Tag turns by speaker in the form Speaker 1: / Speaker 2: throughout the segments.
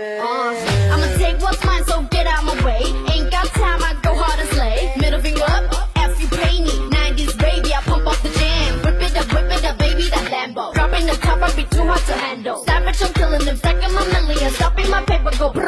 Speaker 1: Uh. I'ma take what's mine, so get out my way. Ain't got time, I go hard as lay. Middle finger up, F you pay me. 90s baby, I pump off the jam. Whip it up, whip it up, baby, that Lambo. Dropping the top, I be too hard to handle. Savage, I'm killing them, stacking my millions. Dropping my paper, go brrr.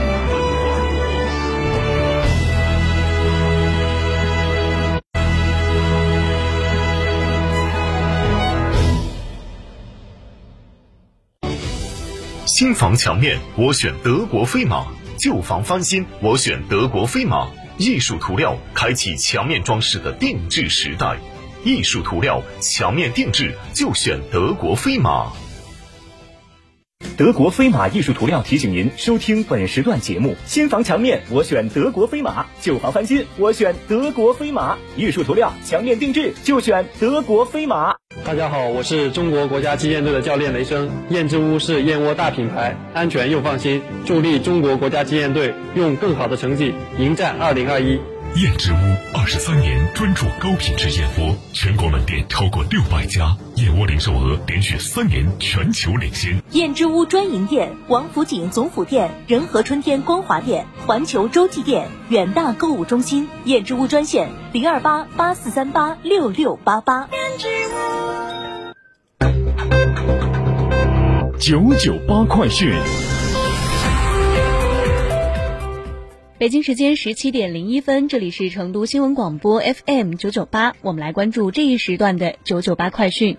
Speaker 2: 新房墙面，我选德国飞马；旧房翻新，我选德国飞马。艺术涂料开启墙面装饰的定制时代，艺术涂料墙面定制就选德国飞马。德
Speaker 3: 国飞马艺
Speaker 4: 术涂
Speaker 3: 料提醒
Speaker 4: 您收听本时段节目：新房墙面我选德国飞马，旧房翻新我选德国飞马，艺术涂料墙面定制就选德国飞马。
Speaker 5: 大家好，我是中国国家击剑队的教练雷声。燕之屋是燕窝大品牌，安全又放心，助力中国国家击剑队用更好的成绩迎战二零二一。
Speaker 6: 燕之屋二十三年专注高品质燕窝，全国门店超过六百家，燕窝零售额连续三年全球领先。
Speaker 7: 燕之屋专营店：王府井总府店、仁和春天光华店、环球洲际店、远大购物中心。燕之屋专线：零二八八四三八六六八八。
Speaker 6: 九九八快讯。
Speaker 8: 北京时间十七点零一分，这里是成都新闻广播 FM 九九八，我们来关注这一时段的九九八快讯。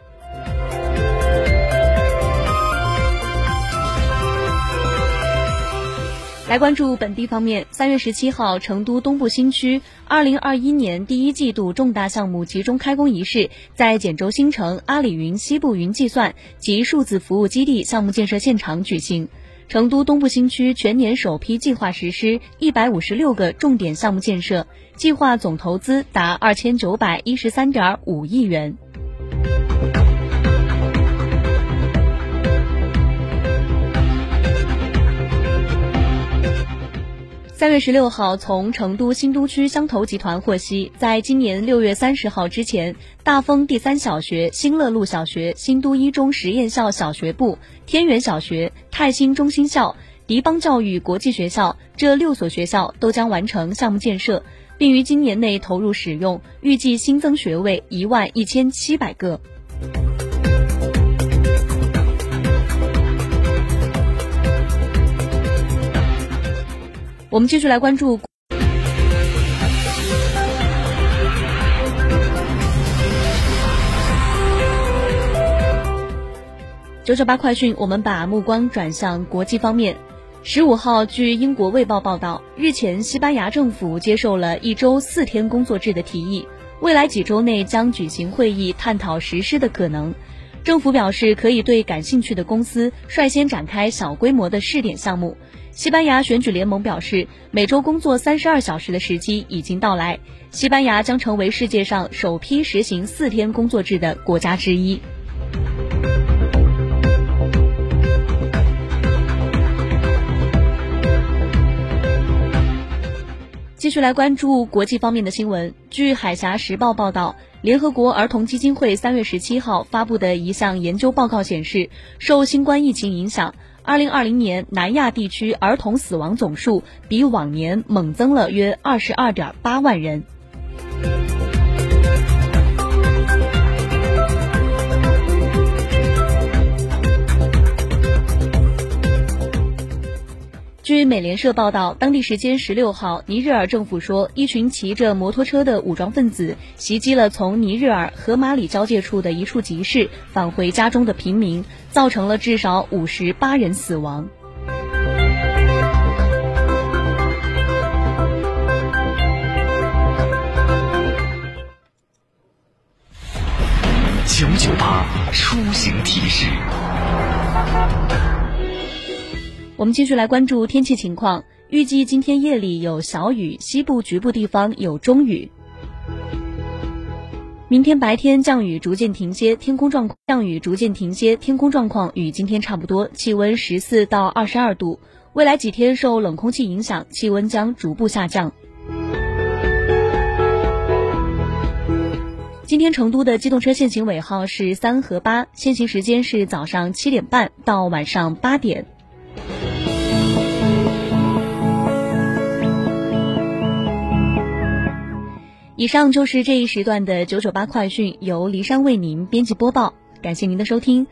Speaker 8: 来关注本地方面，三月十七号，成都东部新区二零二一年第一季度重大项目集中开工仪式在简州新城阿里云西部云计算及数字服务基地项目建设现场举行。成都东部新区全年首批计划实施一百五十六个重点项目建设，计划总投资达二千九百一十三点五亿元。三月十六号，从成都新都区乡投集团获悉，在今年六月三十号之前，大丰第三小学、新乐路小学、新都一中实验校小学部、天元小学、泰兴中心校、迪邦教育国际学校这六所学校都将完成项目建设，并于今年内投入使用，预计新增学位一万一千七百个。我们继续来关注。九九八快讯，我们把目光转向国际方面。十五号，据英国《卫报》报道，日前西班牙政府接受了一周四天工作制的提议，未来几周内将举行会议探讨实施的可能。政府表示，可以对感兴趣的公司率先展开小规模的试点项目。西班牙选举联盟表示，每周工作三十二小时的时机已经到来，西班牙将成为世界上首批实行四天工作制的国家之一。继续来关注国际方面的新闻。据《海峡时报》报道，联合国儿童基金会三月十七号发布的一项研究报告显示，受新冠疫情影响。二零二零年，南亚地区儿童死亡总数比往年猛增了约二十二点八万人。据美联社报道，当地时间十六号，尼日尔政府说，一群骑着摩托车的武装分子袭击了从尼日尔和马里交界处的一处集市返回家中的平民，造成了至少五十八人死亡。
Speaker 9: 九九八出行提示。
Speaker 8: 我们继续来关注天气情况，预计今天夜里有小雨，西部局部地方有中雨。明天白天降雨逐渐停歇，天空状降雨逐渐停歇，天空状况与今天差不多，气温十四到二十二度。未来几天受冷空气影响，气温将逐步下降。今天成都的机动车限行尾号是三和八，限行时间是早上七点半到晚上八点。以上就是这一时段的九九八快讯，由骊山为您编辑播报，感谢您的收听。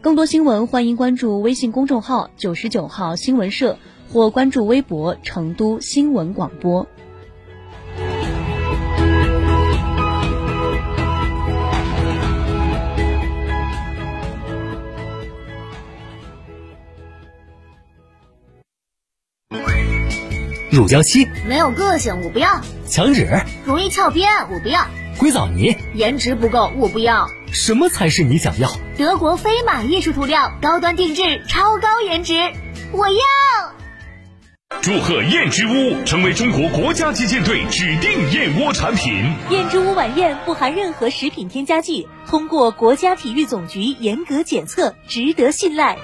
Speaker 8: 更多新闻，欢迎关注微信公众号“九十九号新闻社”或关注微博“成都新闻广播”。
Speaker 10: 乳胶漆
Speaker 11: 没有个性，我不要；
Speaker 10: 墙纸
Speaker 11: 容易翘边，我不要；
Speaker 10: 硅藻泥
Speaker 11: 颜值不够，我不要。
Speaker 10: 什么才是你想要？
Speaker 11: 德国飞马艺术涂料，高端定制，超高颜值，我要！
Speaker 12: 祝贺燕之屋成为中国国家击
Speaker 6: 剑队
Speaker 12: 指定
Speaker 6: 燕窝产
Speaker 12: 品。
Speaker 7: 燕之屋晚宴不含任何食品添加剂，通过国家体育总局严格检测，值得信赖。